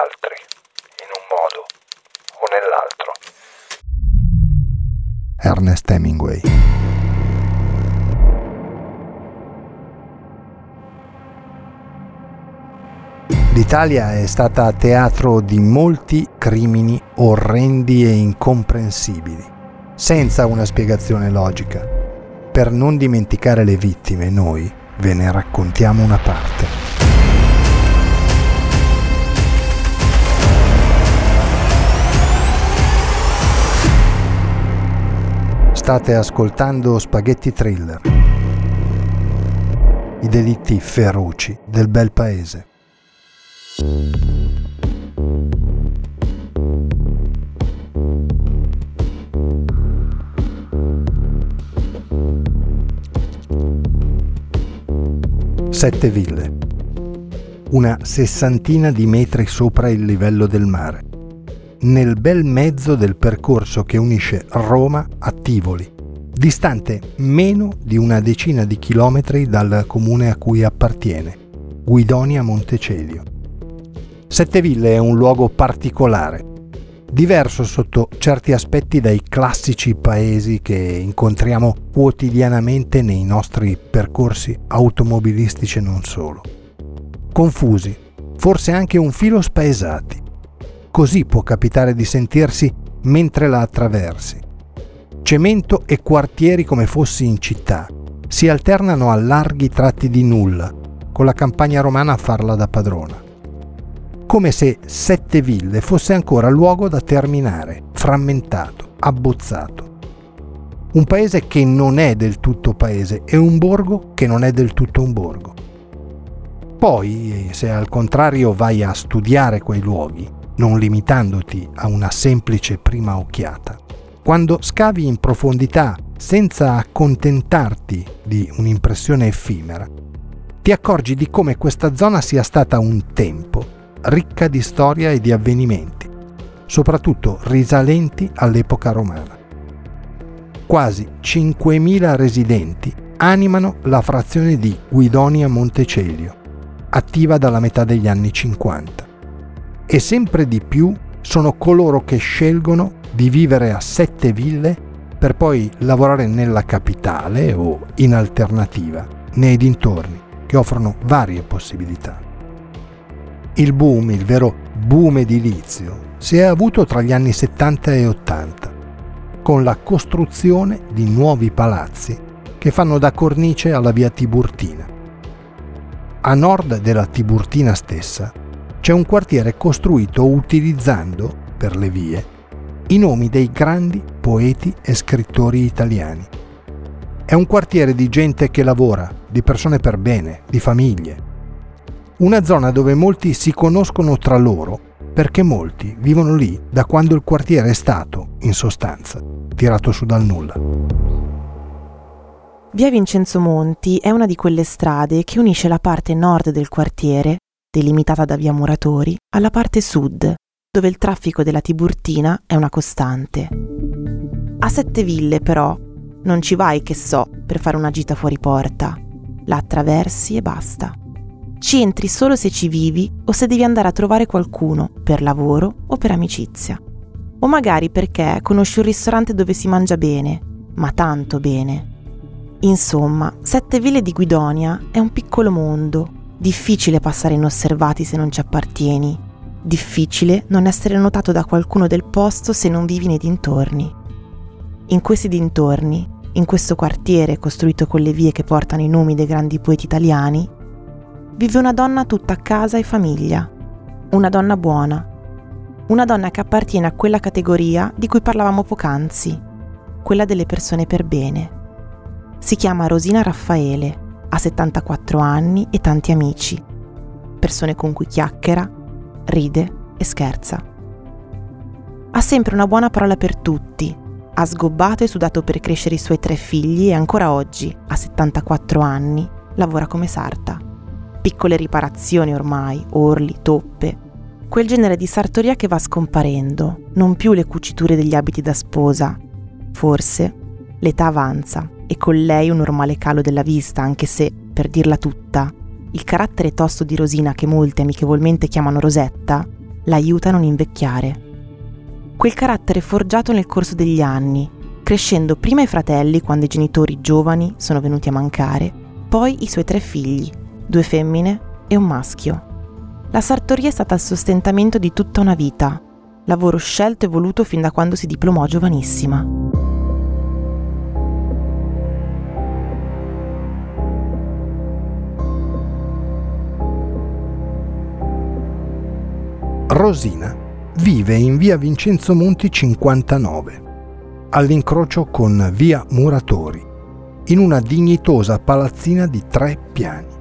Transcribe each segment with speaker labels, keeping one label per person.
Speaker 1: Altri, in un modo o nell'altro.
Speaker 2: Ernest Hemingway. L'Italia è stata teatro di molti crimini orrendi e incomprensibili, senza una spiegazione logica. Per non dimenticare le vittime, noi ve ne raccontiamo una parte. State ascoltando Spaghetti Thriller. I delitti feroci del bel paese. Sette ville. Una sessantina di metri sopra il livello del mare nel bel mezzo del percorso che unisce Roma a Tivoli, distante meno di una decina di chilometri dal comune a cui appartiene, Guidonia Montecelio. Setteville è un luogo particolare, diverso sotto certi aspetti dai classici paesi che incontriamo quotidianamente nei nostri percorsi automobilistici e non solo. Confusi, forse anche un filo spaesati Così può capitare di sentirsi mentre la attraversi. Cemento e quartieri come fossi in città si alternano a larghi tratti di nulla, con la campagna romana a farla da padrona. Come se sette ville fosse ancora luogo da terminare, frammentato, abbozzato. Un paese che non è del tutto paese e un borgo che non è del tutto un borgo. Poi, se al contrario vai a studiare quei luoghi, non limitandoti a una semplice prima occhiata. Quando scavi in profondità senza accontentarti di un'impressione effimera, ti accorgi di come questa zona sia stata un tempo ricca di storia e di avvenimenti, soprattutto risalenti all'epoca romana. Quasi 5.000 residenti animano la frazione di Guidonia Montecelio, attiva dalla metà degli anni 50 e sempre di più sono coloro che scelgono di vivere a sette ville per poi lavorare nella capitale o in alternativa nei dintorni che offrono varie possibilità. Il boom, il vero boom edilizio, si è avuto tra gli anni 70 e 80 con la costruzione di nuovi palazzi che fanno da cornice alla via Tiburtina. A nord della Tiburtina stessa c'è un quartiere costruito utilizzando, per le vie, i nomi dei grandi poeti e scrittori italiani. È un quartiere di gente che lavora, di persone per bene, di famiglie. Una zona dove molti si conoscono tra loro perché molti vivono lì da quando il quartiere è stato, in sostanza, tirato su dal nulla.
Speaker 3: Via Vincenzo Monti è una di quelle strade che unisce la parte nord del quartiere delimitata da via Muratori, alla parte sud, dove il traffico della Tiburtina è una costante. A Sette Ville, però, non ci vai, che so, per fare una gita fuori porta. La attraversi e basta. Ci entri solo se ci vivi o se devi andare a trovare qualcuno per lavoro o per amicizia. O magari perché conosci un ristorante dove si mangia bene, ma tanto bene. Insomma, Sette Ville di Guidonia è un piccolo mondo Difficile passare inosservati se non ci appartieni. Difficile non essere notato da qualcuno del posto se non vivi nei dintorni. In questi dintorni, in questo quartiere costruito con le vie che portano i nomi dei grandi poeti italiani, vive una donna tutta a casa e famiglia. Una donna buona. Una donna che appartiene a quella categoria di cui parlavamo poc'anzi, quella delle persone per bene. Si chiama Rosina Raffaele, ha 74 anni e tanti amici, persone con cui chiacchiera, ride e scherza. Ha sempre una buona parola per tutti, ha sgobbato e sudato per crescere i suoi tre figli e ancora oggi, a 74 anni, lavora come sarta. Piccole riparazioni ormai, orli, toppe. Quel genere di sartoria che va scomparendo, non più le cuciture degli abiti da sposa. Forse l'età avanza e con lei un normale calo della vista, anche se, per dirla tutta, il carattere tosto di Rosina che molti amichevolmente chiamano Rosetta l'aiuta a non invecchiare. Quel carattere forgiato nel corso degli anni, crescendo prima i fratelli quando i genitori giovani sono venuti a mancare, poi i suoi tre figli, due femmine e un maschio. La sartoria è stata il sostentamento di tutta una vita, lavoro scelto e voluto fin da quando si diplomò giovanissima.
Speaker 2: Rosina vive in via Vincenzo Monti 59, all'incrocio con via Muratori, in una dignitosa palazzina di tre piani.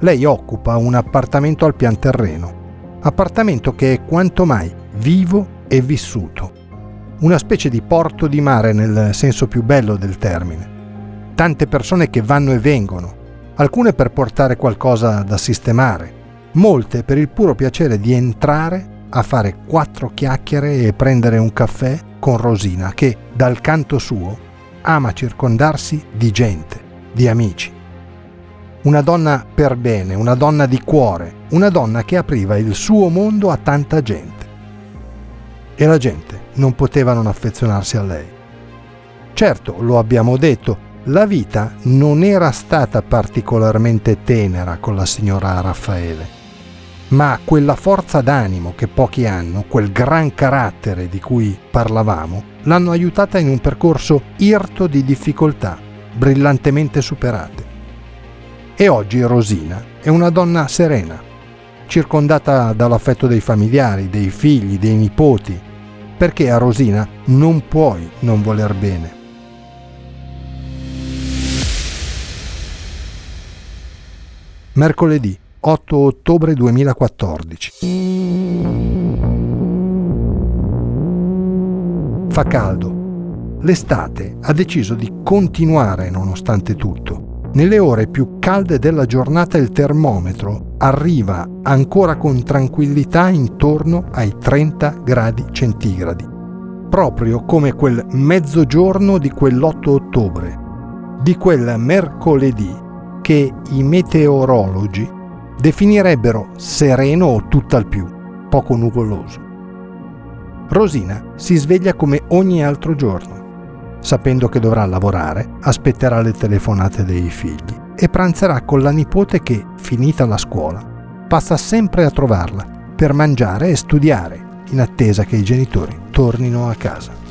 Speaker 2: Lei occupa un appartamento al pian terreno, appartamento che è quanto mai vivo e vissuto, una specie di porto di mare nel senso più bello del termine. Tante persone che vanno e vengono, alcune per portare qualcosa da sistemare, molte per il puro piacere di entrare a fare quattro chiacchiere e prendere un caffè con Rosina che, dal canto suo, ama circondarsi di gente, di amici. Una donna per bene, una donna di cuore, una donna che apriva il suo mondo a tanta gente. E la gente non poteva non affezionarsi a lei. Certo, lo abbiamo detto, la vita non era stata particolarmente tenera con la signora Raffaele ma quella forza d'animo che pochi hanno, quel gran carattere di cui parlavamo, l'hanno aiutata in un percorso irto di difficoltà, brillantemente superate. E oggi Rosina è una donna serena, circondata dall'affetto dei familiari, dei figli, dei nipoti, perché a Rosina non puoi non voler bene. Mercoledì 8 ottobre 2014. Fa caldo. L'estate ha deciso di continuare nonostante tutto. Nelle ore più calde della giornata il termometro arriva ancora con tranquillità intorno ai 30 gradi centigradi, proprio come quel mezzogiorno di quell'8 ottobre, di quel mercoledì che i meteorologi definirebbero sereno o tutt'al più, poco nuvoloso. Rosina si sveglia come ogni altro giorno, sapendo che dovrà lavorare, aspetterà le telefonate dei figli e pranzerà con la nipote che, finita la scuola, passa sempre a trovarla per mangiare e studiare in attesa che i genitori tornino a casa.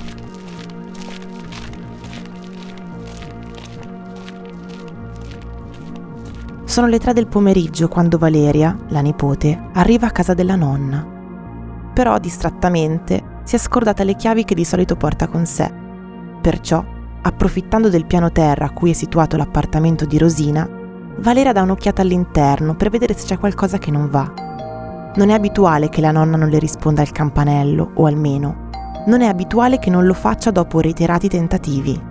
Speaker 3: Sono le tre del pomeriggio quando Valeria, la nipote, arriva a casa della nonna. Però distrattamente si è scordata le chiavi che di solito porta con sé. Perciò, approfittando del piano terra a cui è situato l'appartamento di Rosina, Valeria dà un'occhiata all'interno per vedere se c'è qualcosa che non va. Non è abituale che la nonna non le risponda al campanello, o almeno, non è abituale che non lo faccia dopo reiterati tentativi.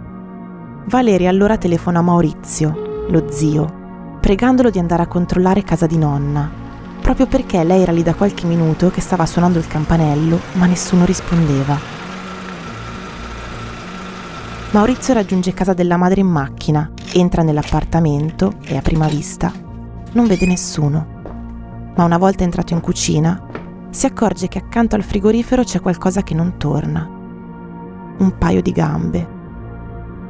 Speaker 3: Valeria allora telefona a Maurizio, lo zio, pregandolo di andare a controllare casa di nonna, proprio perché lei era lì da qualche minuto che stava suonando il campanello, ma nessuno rispondeva. Maurizio raggiunge casa della madre in macchina, entra nell'appartamento e a prima vista non vede nessuno. Ma una volta entrato in cucina, si accorge che accanto al frigorifero c'è qualcosa che non torna. Un paio di gambe.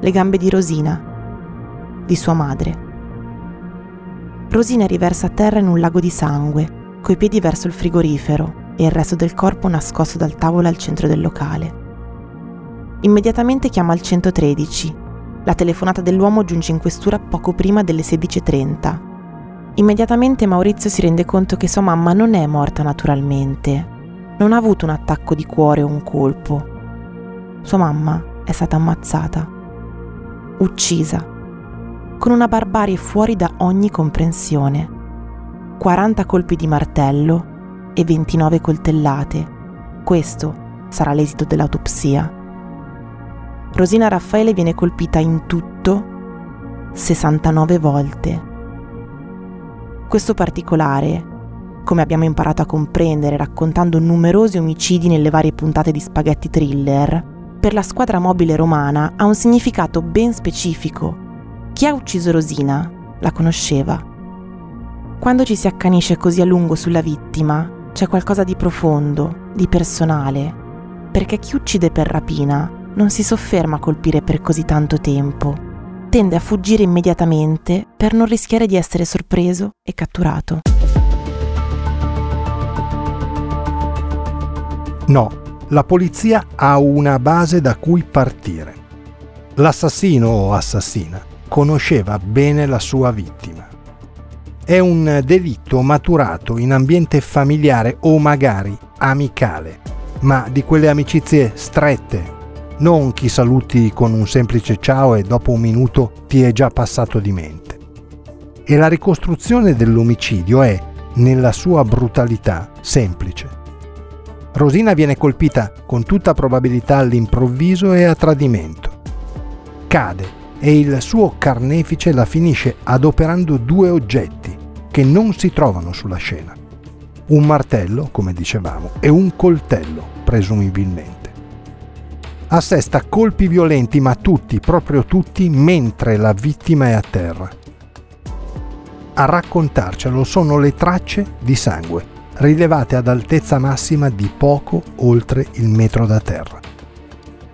Speaker 3: Le gambe di Rosina, di sua madre. Rosina riversa a terra in un lago di sangue, coi piedi verso il frigorifero e il resto del corpo nascosto dal tavolo al centro del locale. Immediatamente chiama il 113. La telefonata dell'uomo giunge in questura poco prima delle 16.30. Immediatamente Maurizio si rende conto che sua mamma non è morta naturalmente. Non ha avuto un attacco di cuore o un colpo. Sua mamma è stata ammazzata, uccisa con una barbarie fuori da ogni comprensione. 40 colpi di martello e 29 coltellate. Questo sarà l'esito dell'autopsia. Rosina Raffaele viene colpita in tutto 69 volte. Questo particolare, come abbiamo imparato a comprendere raccontando numerosi omicidi nelle varie puntate di Spaghetti Thriller, per la squadra mobile romana ha un significato ben specifico. Chi ha ucciso Rosina la conosceva. Quando ci si accanisce così a lungo sulla vittima, c'è qualcosa di profondo, di personale, perché chi uccide per rapina non si sofferma a colpire per così tanto tempo tende a fuggire immediatamente per non rischiare di essere sorpreso e catturato.
Speaker 2: No, la polizia ha una base da cui partire. L'assassino o assassina conosceva bene la sua vittima. È un delitto maturato in ambiente familiare o magari amicale, ma di quelle amicizie strette, non chi saluti con un semplice ciao e dopo un minuto ti è già passato di mente. E la ricostruzione dell'omicidio è, nella sua brutalità, semplice. Rosina viene colpita con tutta probabilità all'improvviso e a tradimento. Cade e il suo carnefice la finisce adoperando due oggetti che non si trovano sulla scena. Un martello, come dicevamo, e un coltello, presumibilmente assesta colpi violenti, ma tutti, proprio tutti, mentre la vittima è a terra. A raccontarcelo sono le tracce di sangue, rilevate ad altezza massima di poco oltre il metro da terra.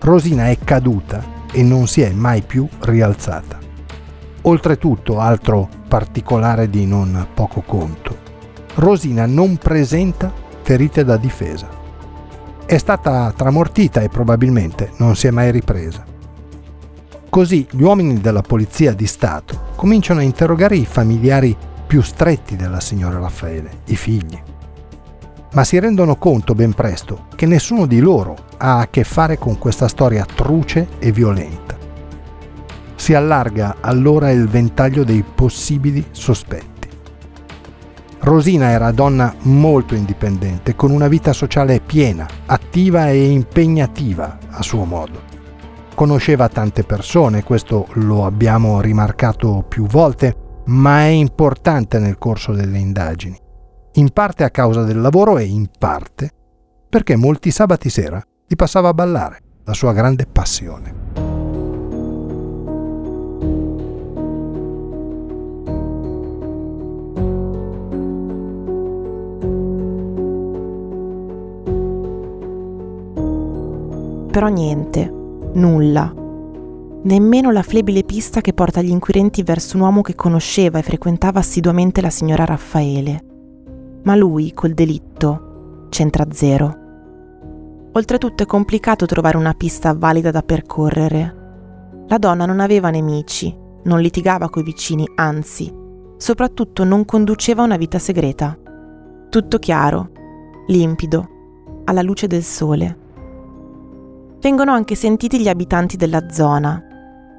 Speaker 2: Rosina è caduta e non si è mai più rialzata. Oltretutto, altro particolare di non poco conto, Rosina non presenta ferite da difesa è stata tramortita e probabilmente non si è mai ripresa. Così gli uomini della Polizia di Stato cominciano a interrogare i familiari più stretti della signora Raffaele, i figli. Ma si rendono conto ben presto che nessuno di loro ha a che fare con questa storia truce e violenta. Si allarga allora il ventaglio dei possibili sospetti. Rosina era donna molto indipendente, con una vita sociale piena, attiva e impegnativa a suo modo. Conosceva tante persone, questo lo abbiamo rimarcato più volte, ma è importante nel corso delle indagini. In parte a causa del lavoro e in parte perché molti sabati sera li passava a ballare, la sua grande passione.
Speaker 3: però niente, nulla. Nemmeno la flebile pista che porta gli inquirenti verso un uomo che conosceva e frequentava assiduamente la signora Raffaele. Ma lui, col delitto, c'entra zero. Oltretutto è complicato trovare una pista valida da percorrere. La donna non aveva nemici, non litigava coi vicini, anzi, soprattutto non conduceva una vita segreta. Tutto chiaro, limpido, alla luce del sole vengono anche sentiti gli abitanti della zona.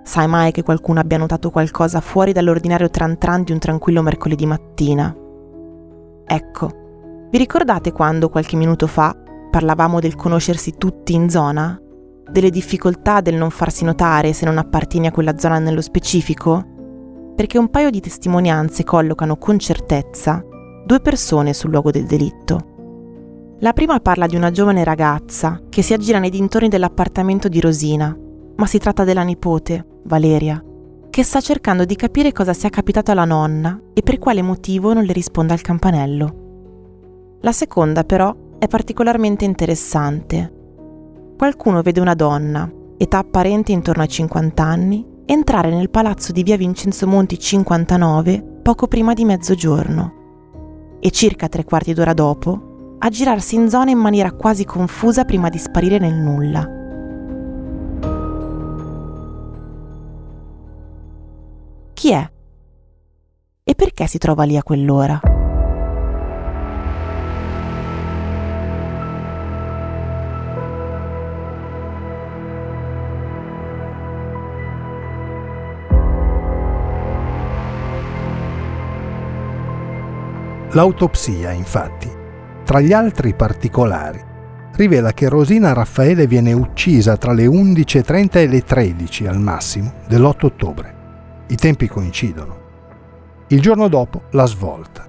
Speaker 3: Sai mai che qualcuno abbia notato qualcosa fuori dall'ordinario tran tran di un tranquillo mercoledì mattina? Ecco, vi ricordate quando qualche minuto fa parlavamo del conoscersi tutti in zona? Delle difficoltà del non farsi notare se non appartieni a quella zona nello specifico? Perché un paio di testimonianze collocano con certezza due persone sul luogo del delitto. La prima parla di una giovane ragazza che si aggira nei dintorni dell'appartamento di Rosina, ma si tratta della nipote, Valeria, che sta cercando di capire cosa sia capitato alla nonna e per quale motivo non le risponda al campanello. La seconda però è particolarmente interessante. Qualcuno vede una donna, età apparente intorno ai 50 anni, entrare nel palazzo di via Vincenzo Monti 59 poco prima di mezzogiorno e circa tre quarti d'ora dopo a girarsi in zona in maniera quasi confusa prima di sparire nel nulla. È? E perché si trova lì a quell'ora?
Speaker 2: L'autopsia, infatti, tra gli altri particolari, rivela che Rosina Raffaele viene uccisa tra le 11.30 e le 13 al massimo dell'8 ottobre. I tempi coincidono. Il giorno dopo la svolta.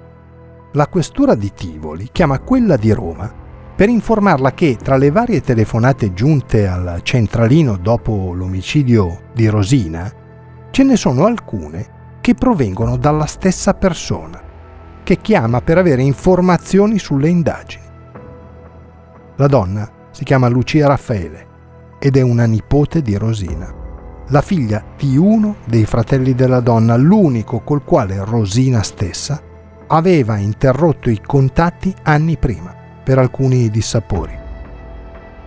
Speaker 2: La questura di Tivoli chiama quella di Roma per informarla che tra le varie telefonate giunte al centralino dopo l'omicidio di Rosina, ce ne sono alcune che provengono dalla stessa persona, che chiama per avere informazioni sulle indagini. La donna si chiama Lucia Raffaele ed è una nipote di Rosina, la figlia di uno dei fratelli della donna, l'unico col quale Rosina stessa aveva interrotto i contatti anni prima per alcuni dissapori.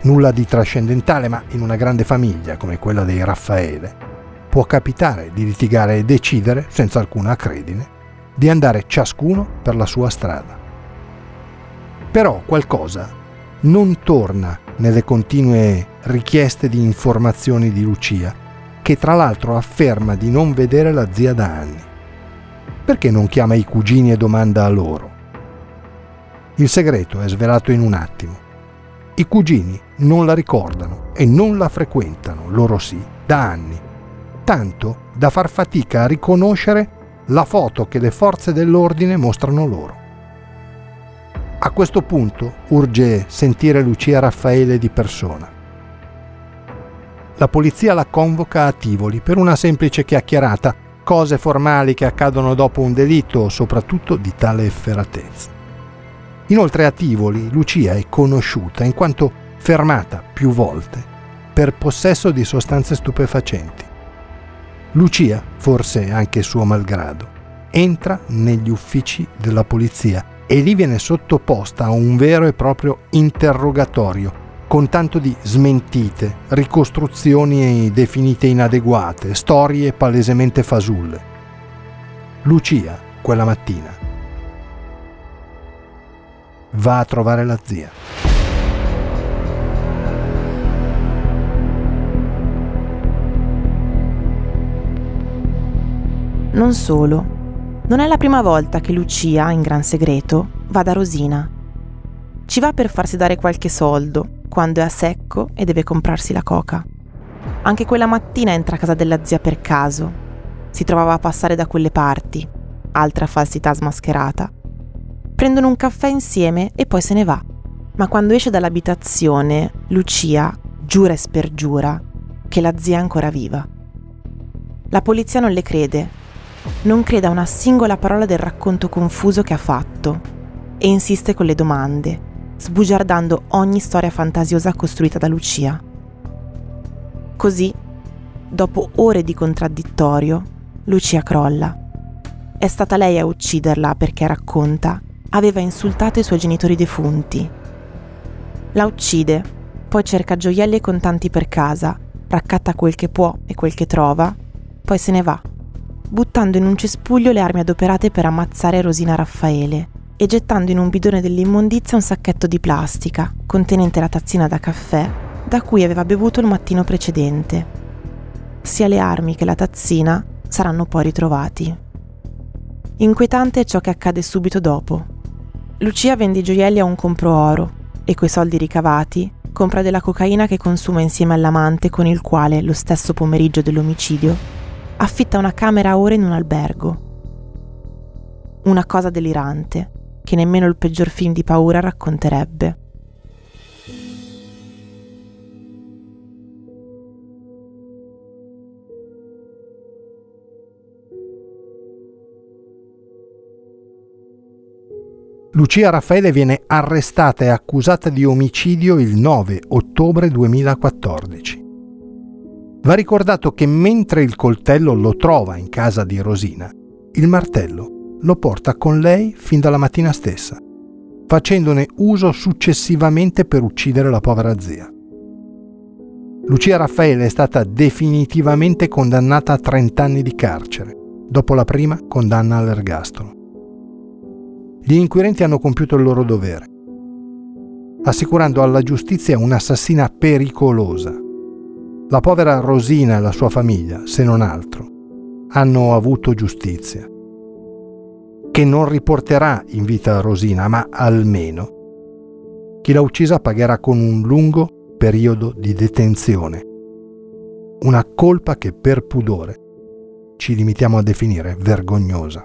Speaker 2: Nulla di trascendentale, ma in una grande famiglia come quella dei Raffaele può capitare di litigare e decidere, senza alcuna accredine, di andare ciascuno per la sua strada. Però qualcosa non torna nelle continue richieste di informazioni di Lucia, che tra l'altro afferma di non vedere la zia da anni. Perché non chiama i cugini e domanda a loro? Il segreto è svelato in un attimo. I cugini non la ricordano e non la frequentano, loro sì, da anni, tanto da far fatica a riconoscere la foto che le forze dell'ordine mostrano loro. A questo punto urge sentire Lucia Raffaele di persona. La polizia la convoca a Tivoli per una semplice chiacchierata, cose formali che accadono dopo un delitto, soprattutto di tale efferatezza. Inoltre a Tivoli Lucia è conosciuta in quanto fermata più volte per possesso di sostanze stupefacenti. Lucia, forse anche suo malgrado, entra negli uffici della polizia e lì viene sottoposta a un vero e proprio interrogatorio, con tanto di smentite, ricostruzioni definite inadeguate, storie palesemente fasulle. Lucia, quella mattina, va a trovare la zia.
Speaker 3: Non solo, non è la prima volta che Lucia, in gran segreto, va da Rosina. Ci va per farsi dare qualche soldo, quando è a secco e deve comprarsi la coca. Anche quella mattina entra a casa della zia per caso. Si trovava a passare da quelle parti, altra falsità smascherata. Prendono un caffè insieme e poi se ne va. Ma quando esce dall'abitazione, Lucia giura e spergiura che la zia è ancora viva. La polizia non le crede non crede a una singola parola del racconto confuso che ha fatto e insiste con le domande, sbugiardando ogni storia fantasiosa costruita da Lucia. Così, dopo ore di contraddittorio, Lucia crolla. È stata lei a ucciderla perché, racconta, aveva insultato i suoi genitori defunti. La uccide, poi cerca gioielli e contanti per casa, raccatta quel che può e quel che trova, poi se ne va buttando in un cespuglio le armi adoperate per ammazzare Rosina Raffaele e gettando in un bidone dell'immondizia un sacchetto di plastica contenente la tazzina da caffè da cui aveva bevuto il mattino precedente. Sia le armi che la tazzina saranno poi ritrovati. Inquietante è ciò che accade subito dopo. Lucia vende i gioielli a un compro oro e coi soldi ricavati compra della cocaina che consuma insieme all'amante con il quale, lo stesso pomeriggio dell'omicidio, affitta una camera ora in un albergo. Una cosa delirante che nemmeno il peggior film di paura racconterebbe.
Speaker 2: Lucia Raffaele viene arrestata e accusata di omicidio il 9 ottobre 2014. Va ricordato che mentre il coltello lo trova in casa di Rosina, il martello lo porta con lei fin dalla mattina stessa, facendone uso successivamente per uccidere la povera zia. Lucia Raffaele è stata definitivamente condannata a 30 anni di carcere, dopo la prima condanna all'ergastolo. Gli inquirenti hanno compiuto il loro dovere, assicurando alla giustizia un'assassina pericolosa la povera Rosina e la sua famiglia, se non altro, hanno avuto giustizia. Che non riporterà in vita Rosina, ma almeno chi l'ha uccisa pagherà con un lungo periodo di detenzione. Una colpa che per pudore ci limitiamo a definire vergognosa.